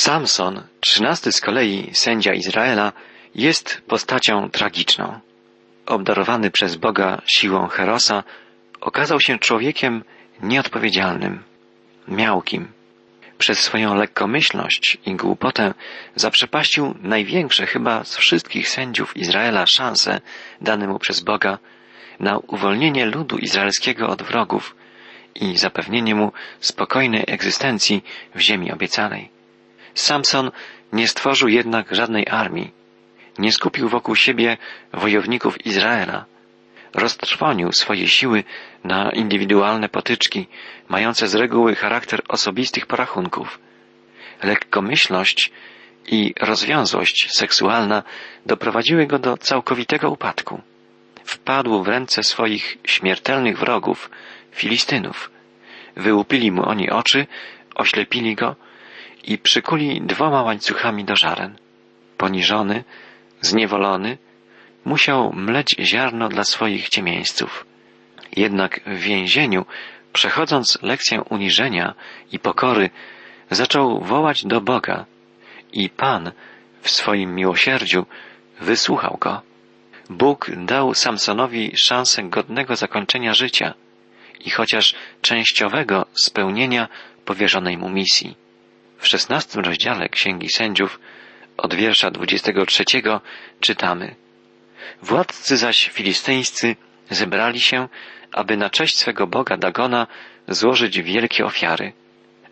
Samson, trzynasty z kolei sędzia Izraela, jest postacią tragiczną. Obdarowany przez Boga siłą Herosa, okazał się człowiekiem nieodpowiedzialnym, miałkim. Przez swoją lekkomyślność i głupotę zaprzepaścił największe chyba z wszystkich sędziów Izraela szanse dane mu przez Boga na uwolnienie ludu izraelskiego od wrogów i zapewnienie mu spokojnej egzystencji w ziemi obiecanej. Samson nie stworzył jednak żadnej armii, nie skupił wokół siebie wojowników Izraela, roztrwonił swoje siły na indywidualne potyczki, mające z reguły charakter osobistych porachunków. Lekkomyślność i rozwiązłość seksualna doprowadziły go do całkowitego upadku. Wpadł w ręce swoich śmiertelnych wrogów, Filistynów. Wyłupili mu oni oczy, oślepili go i przykuli dwoma łańcuchami do żaren. Poniżony, zniewolony, musiał mleć ziarno dla swoich ciemieńców. Jednak w więzieniu, przechodząc lekcję uniżenia i pokory, zaczął wołać do Boga i Pan w swoim miłosierdziu wysłuchał go. Bóg dał Samsonowi szansę godnego zakończenia życia i chociaż częściowego spełnienia powierzonej mu misji. W szesnastym rozdziale Księgi Sędziów od wiersza 23 czytamy Władcy zaś filistyńscy zebrali się, aby na cześć swego Boga Dagona złożyć wielkie ofiary.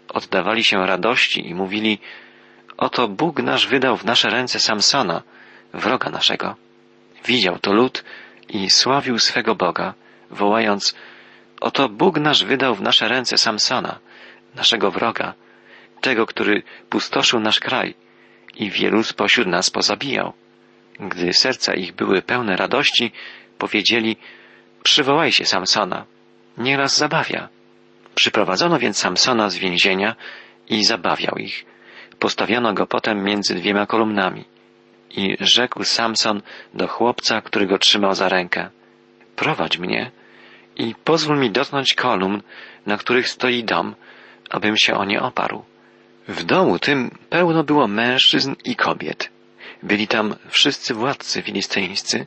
Oddawali się radości i mówili Oto Bóg nasz wydał w nasze ręce Samsona, wroga naszego. Widział to lud i sławił swego Boga, wołając Oto Bóg nasz wydał w nasze ręce Samsona, naszego wroga, tego, który pustoszył nasz kraj i wielu spośród nas pozabijał. Gdy serca ich były pełne radości, powiedzieli, przywołaj się Samsona, niech nas zabawia. Przyprowadzono więc Samsona z więzienia i zabawiał ich. Postawiono go potem między dwiema kolumnami. I rzekł Samson do chłopca, który go trzymał za rękę. Prowadź mnie i pozwól mi dotknąć kolumn, na których stoi dom, abym się o nie oparł. W domu tym pełno było mężczyzn i kobiet. Byli tam wszyscy władcy filistyńscy,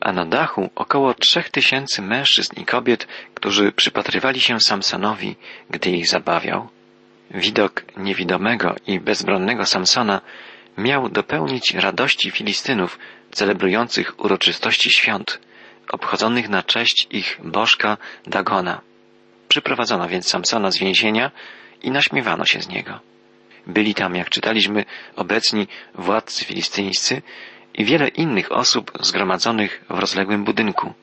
a na dachu około trzech tysięcy mężczyzn i kobiet, którzy przypatrywali się Samsonowi, gdy ich zabawiał. Widok niewidomego i bezbronnego Samsona miał dopełnić radości Filistynów celebrujących uroczystości świąt, obchodzonych na cześć ich bożka Dagona. Przyprowadzono więc Samsona z więzienia i naśmiewano się z niego. Byli tam, jak czytaliśmy, obecni władcy filistyńscy i wiele innych osób zgromadzonych w rozległym budynku.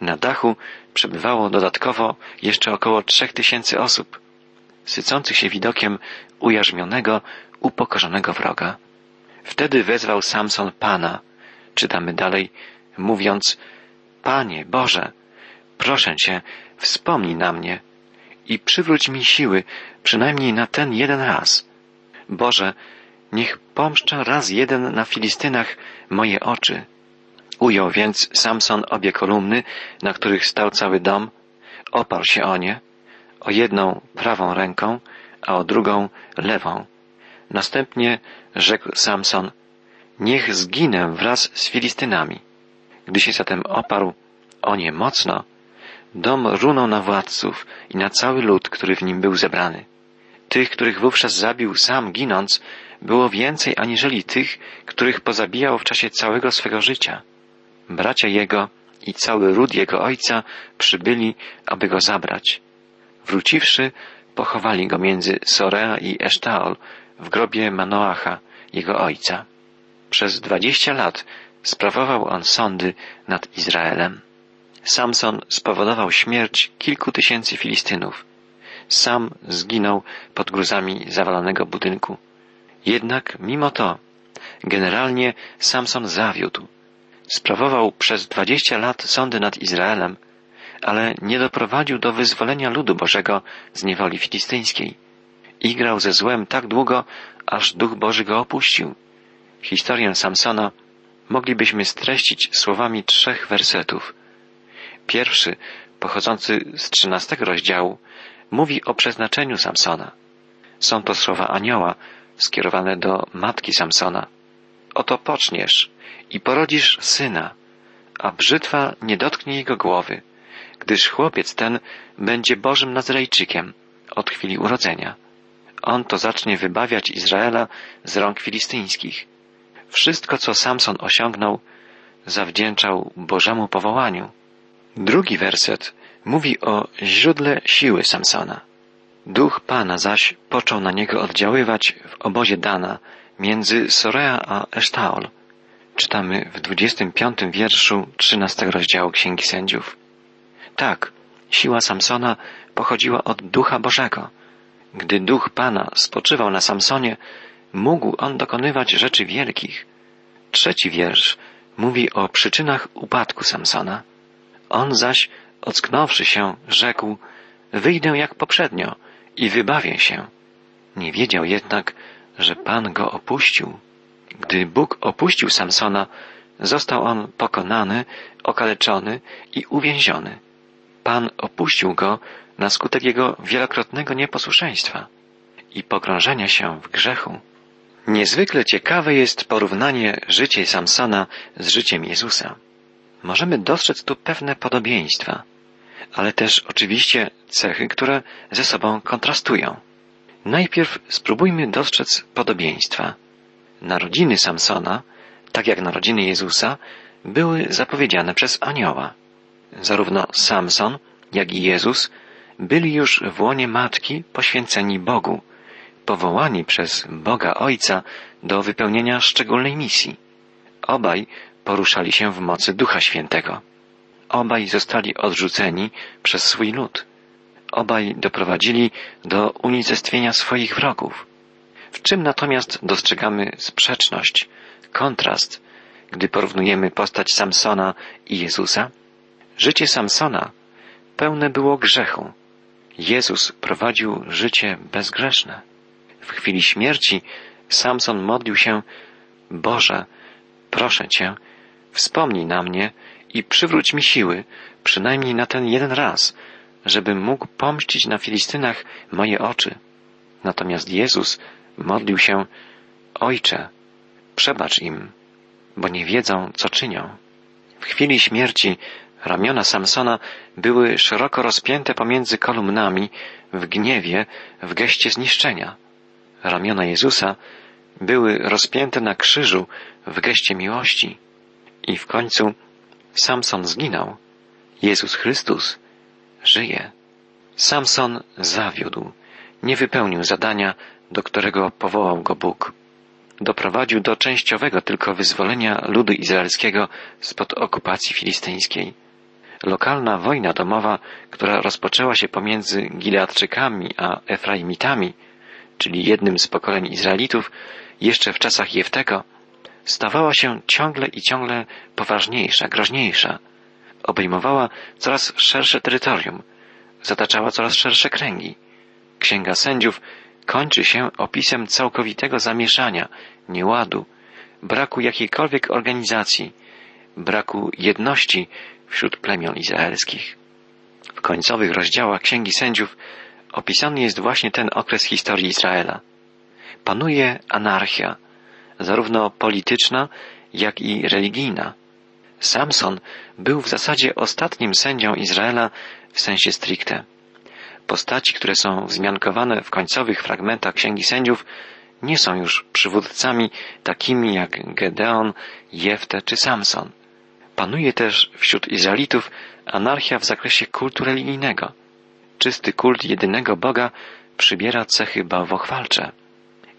Na dachu przebywało dodatkowo jeszcze około trzech tysięcy osób, sycących się widokiem ujarzmionego, upokorzonego wroga. Wtedy wezwał Samson Pana, czytamy dalej, mówiąc, Panie Boże, proszę Cię, wspomnij na mnie i przywróć mi siły przynajmniej na ten jeden raz. Boże, niech pomszcza raz jeden na Filistynach moje oczy. Ujął więc Samson obie kolumny, na których stał cały dom, oparł się o nie, o jedną prawą ręką, a o drugą lewą. Następnie rzekł Samson, niech zginę wraz z Filistynami. Gdy się zatem oparł o nie mocno, dom runął na władców i na cały lud, który w nim był zebrany. Tych, których wówczas zabił sam ginąc, było więcej aniżeli tych, których pozabijał w czasie całego swego życia. Bracia jego i cały ród jego ojca przybyli, aby go zabrać. Wróciwszy, pochowali go między Sorea i Esztaol w grobie Manoacha, jego ojca. Przez dwadzieścia lat sprawował on sądy nad Izraelem. Samson spowodował śmierć kilku tysięcy Filistynów sam zginął pod gruzami zawalonego budynku. Jednak mimo to generalnie Samson zawiódł. Sprawował przez dwadzieścia lat sądy nad Izraelem, ale nie doprowadził do wyzwolenia ludu Bożego z niewoli filistyńskiej. Igrał ze złem tak długo, aż Duch Boży go opuścił. Historię Samsona moglibyśmy streścić słowami trzech wersetów. Pierwszy, pochodzący z trzynastego rozdziału, mówi o przeznaczeniu Samsona. Są to słowa anioła skierowane do matki Samsona. Oto poczniesz i porodzisz syna, a brzytwa nie dotknie jego głowy, gdyż chłopiec ten będzie Bożym Nazrejczykiem od chwili urodzenia. On to zacznie wybawiać Izraela z rąk filistyńskich. Wszystko, co Samson osiągnął, zawdzięczał Bożemu powołaniu. Drugi werset mówi o źródle siły Samsona. Duch Pana zaś począł na niego oddziaływać w obozie Dana między Sorea a Esztaol. Czytamy w 25 wierszu 13 rozdziału Księgi Sędziów. Tak, siła Samsona pochodziła od Ducha Bożego. Gdy Duch Pana spoczywał na Samsonie, mógł on dokonywać rzeczy wielkich. Trzeci wiersz mówi o przyczynach upadku Samsona. On zaś, ocknąwszy się, rzekł, wyjdę jak poprzednio i wybawię się. Nie wiedział jednak, że Pan go opuścił. Gdy Bóg opuścił Samsona, został on pokonany, okaleczony i uwięziony. Pan opuścił go na skutek jego wielokrotnego nieposłuszeństwa i pogrążenia się w grzechu. Niezwykle ciekawe jest porównanie życia Samsona z życiem Jezusa. Możemy dostrzec tu pewne podobieństwa, ale też oczywiście cechy, które ze sobą kontrastują. Najpierw spróbujmy dostrzec podobieństwa. Narodziny Samsona, tak jak narodziny Jezusa, były zapowiedziane przez anioła. Zarówno Samson, jak i Jezus byli już w łonie matki poświęceni Bogu, powołani przez Boga Ojca do wypełnienia szczególnej misji. Obaj poruszali się w mocy Ducha Świętego. Obaj zostali odrzuceni przez swój lud. Obaj doprowadzili do unicestwienia swoich wrogów. W czym natomiast dostrzegamy sprzeczność, kontrast, gdy porównujemy postać Samsona i Jezusa? Życie Samsona pełne było grzechu. Jezus prowadził życie bezgrzeszne. W chwili śmierci Samson modlił się Boże, proszę Cię, wspomnij na mnie i przywróć mi siły, przynajmniej na ten jeden raz, żebym mógł pomścić na Filistynach moje oczy. Natomiast Jezus modlił się Ojcze, przebacz im, bo nie wiedzą, co czynią. W chwili śmierci ramiona Samsona były szeroko rozpięte pomiędzy kolumnami w gniewie, w geście zniszczenia. Ramiona Jezusa były rozpięte na krzyżu w geście miłości. I w końcu Samson zginął. Jezus Chrystus żyje. Samson zawiódł, nie wypełnił zadania, do którego powołał go Bóg. Doprowadził do częściowego tylko wyzwolenia ludu izraelskiego spod okupacji filistyńskiej. Lokalna wojna domowa, która rozpoczęła się pomiędzy Gileadczykami a Efraimitami, czyli jednym z pokoleń Izraelitów, jeszcze w czasach Jeftego, stawała się ciągle i ciągle poważniejsza, groźniejsza. Obejmowała coraz szersze terytorium, zataczała coraz szersze kręgi. Księga sędziów kończy się opisem całkowitego zamieszania, nieładu, braku jakiejkolwiek organizacji, braku jedności wśród plemion izraelskich. W końcowych rozdziałach Księgi Sędziów opisany jest właśnie ten okres historii Izraela. Panuje anarchia, zarówno polityczna, jak i religijna. Samson był w zasadzie ostatnim sędzią Izraela w sensie stricte. Postaci, które są wzmiankowane w końcowych fragmentach Księgi Sędziów, nie są już przywódcami takimi jak Gedeon, Jefte czy Samson. Panuje też wśród Izraelitów anarchia w zakresie kultu religijnego. Czysty kult jedynego Boga przybiera cechy bałwochwalcze.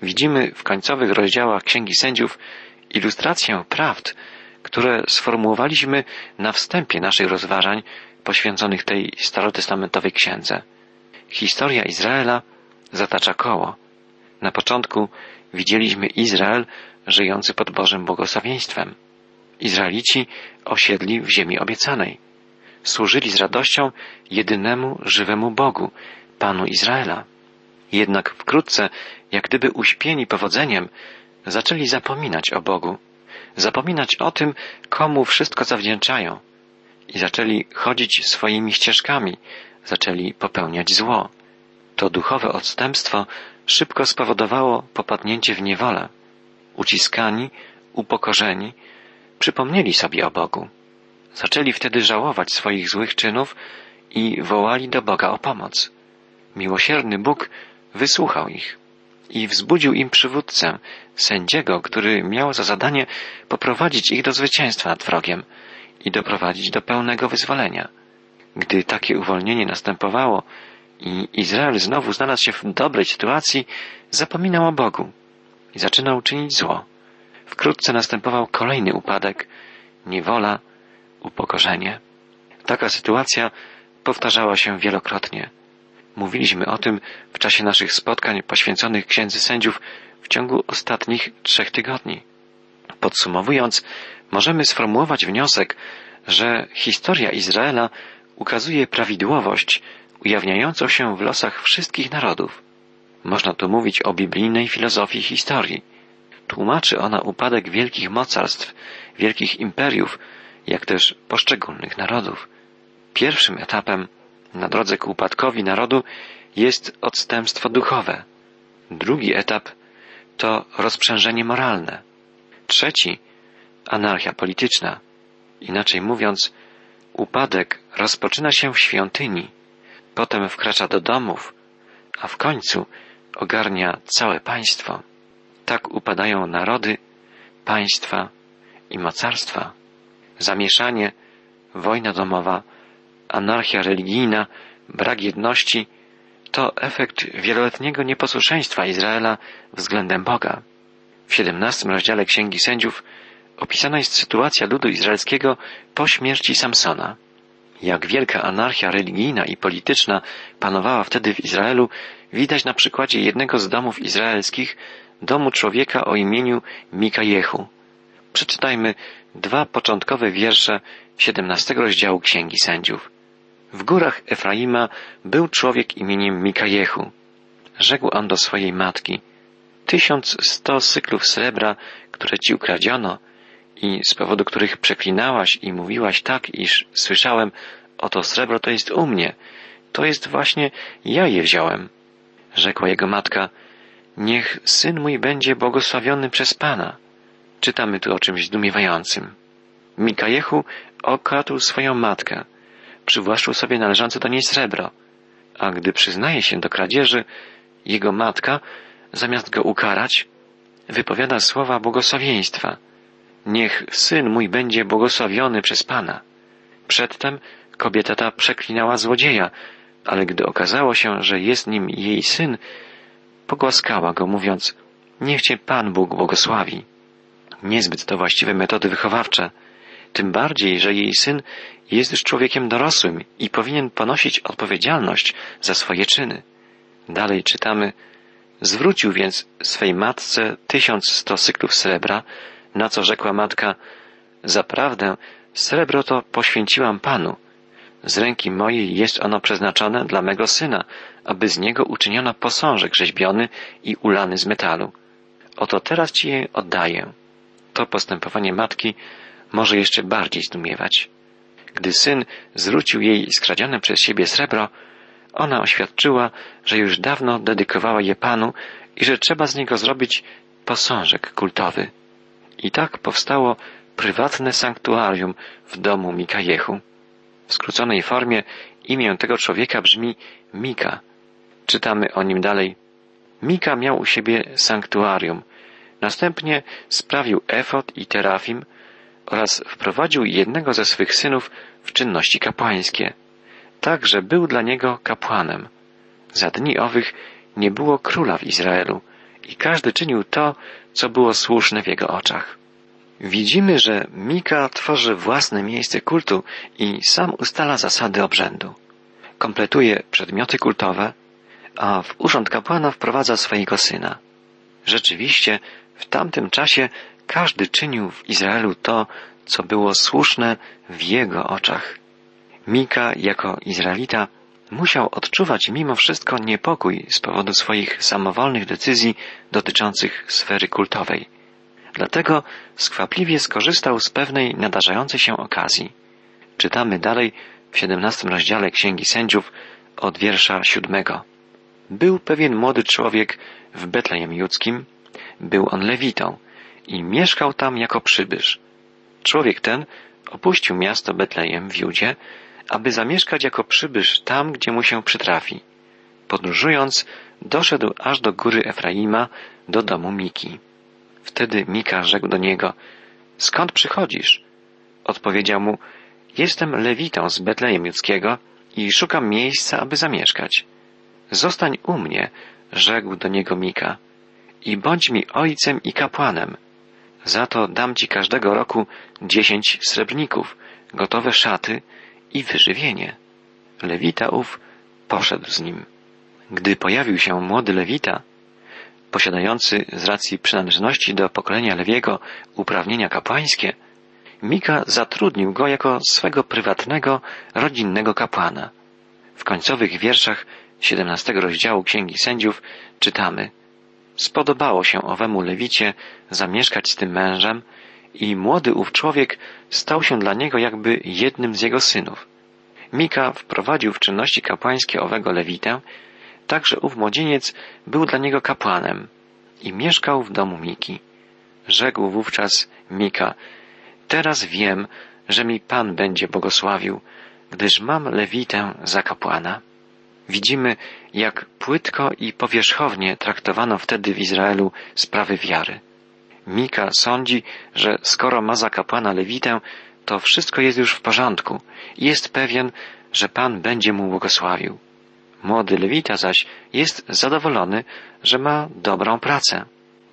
Widzimy w końcowych rozdziałach Księgi Sędziów ilustrację prawd, które sformułowaliśmy na wstępie naszych rozważań poświęconych tej starotestamentowej księdze. Historia Izraela zatacza koło. Na początku widzieliśmy Izrael żyjący pod Bożym błogosławieństwem. Izraelici osiedli w ziemi obiecanej. Służyli z radością jedynemu żywemu Bogu, Panu Izraela. Jednak wkrótce, jak gdyby uśpieni powodzeniem, zaczęli zapominać o Bogu, zapominać o tym, komu wszystko zawdzięczają i zaczęli chodzić swoimi ścieżkami, zaczęli popełniać zło. To duchowe odstępstwo szybko spowodowało popadnięcie w niewolę. Uciskani, upokorzeni, przypomnieli sobie o Bogu. Zaczęli wtedy żałować swoich złych czynów i wołali do Boga o pomoc. Miłosierny Bóg wysłuchał ich i wzbudził im przywódcę, sędziego, który miał za zadanie poprowadzić ich do zwycięstwa nad wrogiem i doprowadzić do pełnego wyzwolenia. Gdy takie uwolnienie następowało i Izrael znowu znalazł się w dobrej sytuacji, zapominał o Bogu i zaczynał czynić zło. Wkrótce następował kolejny upadek, niewola, upokorzenie. Taka sytuacja powtarzała się wielokrotnie. Mówiliśmy o tym w czasie naszych spotkań poświęconych księdzy sędziów w ciągu ostatnich trzech tygodni. Podsumowując, możemy sformułować wniosek, że historia Izraela ukazuje prawidłowość ujawniającą się w losach wszystkich narodów. Można tu mówić o biblijnej filozofii historii. Tłumaczy ona upadek wielkich mocarstw, wielkich imperiów, jak też poszczególnych narodów. Pierwszym etapem na drodze ku upadkowi narodu jest odstępstwo duchowe. Drugi etap to rozprzężenie moralne. Trzeci anarchia polityczna. Inaczej mówiąc, upadek rozpoczyna się w świątyni, potem wkracza do domów, a w końcu ogarnia całe państwo. Tak upadają narody, państwa i mocarstwa. Zamieszanie, wojna domowa, anarchia religijna, brak jedności to efekt wieloletniego nieposłuszeństwa Izraela względem Boga. W siedemnastym rozdziale Księgi Sędziów opisana jest sytuacja ludu izraelskiego po śmierci Samsona. Jak wielka anarchia religijna i polityczna panowała wtedy w Izraelu, widać na przykładzie jednego z domów izraelskich, domu człowieka o imieniu Mikajehu. Przeczytajmy dwa początkowe wiersze siedemnastego rozdziału Księgi Sędziów. W górach Efraima był człowiek imieniem Mikajehu. Rzekł on do swojej matki, tysiąc sto syklów srebra, które ci ukradziono i z powodu których przeklinałaś i mówiłaś tak, iż słyszałem, oto srebro to jest u mnie, to jest właśnie ja je wziąłem. Rzekła jego matka, niech syn mój będzie błogosławiony przez Pana. Czytamy tu o czymś zdumiewającym. Mikajehu okradł swoją matkę, przywłaszczył sobie należące do niej srebro, a gdy przyznaje się do kradzieży, jego matka, zamiast go ukarać, wypowiada słowa błogosławieństwa. Niech syn mój będzie błogosławiony przez Pana. Przedtem kobieta ta przeklinała złodzieja, ale gdy okazało się, że jest nim jej syn, pogłaskała go, mówiąc, niech cię Pan Bóg błogosławi. Niezbyt to właściwe metody wychowawcze, tym bardziej, że jej syn jest już człowiekiem dorosłym i powinien ponosić odpowiedzialność za swoje czyny. Dalej czytamy, zwrócił więc swej matce tysiąc sto syklów srebra, na co rzekła matka, zaprawdę srebro to poświęciłam Panu. Z ręki mojej jest ono przeznaczone dla mego syna, aby z niego uczyniono posążek rzeźbiony i ulany z metalu. Oto teraz ci je oddaję. To postępowanie matki może jeszcze bardziej zdumiewać. Gdy syn zwrócił jej skradzione przez siebie srebro, ona oświadczyła, że już dawno dedykowała je Panu i że trzeba z niego zrobić posążek kultowy. I tak powstało prywatne sanktuarium w domu Mikajehu. W skróconej formie imię tego człowieka brzmi Mika. Czytamy o nim dalej. Mika miał u siebie sanktuarium. Następnie sprawił efot i terafim oraz wprowadził jednego ze swych synów w czynności kapłańskie, tak że był dla niego kapłanem. Za dni owych nie było króla w Izraelu i każdy czynił to, co było słuszne w jego oczach. Widzimy, że Mika tworzy własne miejsce kultu i sam ustala zasady obrzędu. Kompletuje przedmioty kultowe, a w urząd kapłana wprowadza swojego syna. Rzeczywiście, w tamtym czasie każdy czynił w Izraelu to, co było słuszne w jego oczach. Mika, jako Izraelita, musiał odczuwać mimo wszystko niepokój z powodu swoich samowolnych decyzji dotyczących sfery kultowej. Dlatego skwapliwie skorzystał z pewnej nadarzającej się okazji. Czytamy dalej w siedemnastym rozdziale Księgi Sędziów od wiersza siódmego. Był pewien młody człowiek w Betlejem Judzkim, był on lewitą i mieszkał tam jako przybysz. Człowiek ten opuścił miasto Betlejem w Judzie, aby zamieszkać jako przybysz tam, gdzie mu się przytrafi. Podróżując, doszedł aż do góry Efraima, do domu Miki. Wtedy Mika rzekł do niego, skąd przychodzisz? Odpowiedział mu, jestem lewitą z Betlejem Judzkiego i szukam miejsca, aby zamieszkać. Zostań u mnie, rzekł do niego Mika, i bądź mi ojcem i kapłanem. Za to dam ci każdego roku dziesięć srebrników, gotowe szaty i wyżywienie. Lewita ów poszedł z nim. Gdy pojawił się młody Lewita, posiadający z racji przynależności do pokolenia Lewiego uprawnienia kapłańskie, Mika zatrudnił go jako swego prywatnego, rodzinnego kapłana. W końcowych wierszach 17 rozdziału Księgi Sędziów czytamy Spodobało się owemu Lewicie zamieszkać z tym mężem i młody ów człowiek stał się dla niego jakby jednym z jego synów. Mika wprowadził w czynności kapłańskie owego Lewitę, tak że ów młodzieniec był dla niego kapłanem i mieszkał w domu Miki. Rzekł wówczas Mika, teraz wiem, że mi Pan będzie błogosławił, gdyż mam Lewitę za kapłana. Widzimy, jak płytko i powierzchownie traktowano wtedy w Izraelu sprawy wiary. Mika sądzi, że skoro ma za kapłana Lewitę, to wszystko jest już w porządku i jest pewien, że Pan będzie mu błogosławił. Młody Lewita zaś jest zadowolony, że ma dobrą pracę.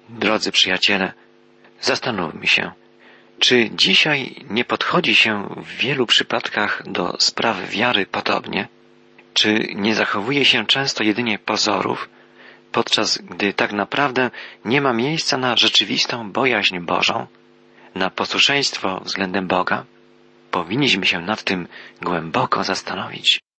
Drodzy przyjaciele, zastanówmy się, czy dzisiaj nie podchodzi się w wielu przypadkach do spraw wiary podobnie? Czy nie zachowuje się często jedynie pozorów, podczas gdy tak naprawdę nie ma miejsca na rzeczywistą bojaźń Bożą, na posłuszeństwo względem Boga? Powinniśmy się nad tym głęboko zastanowić.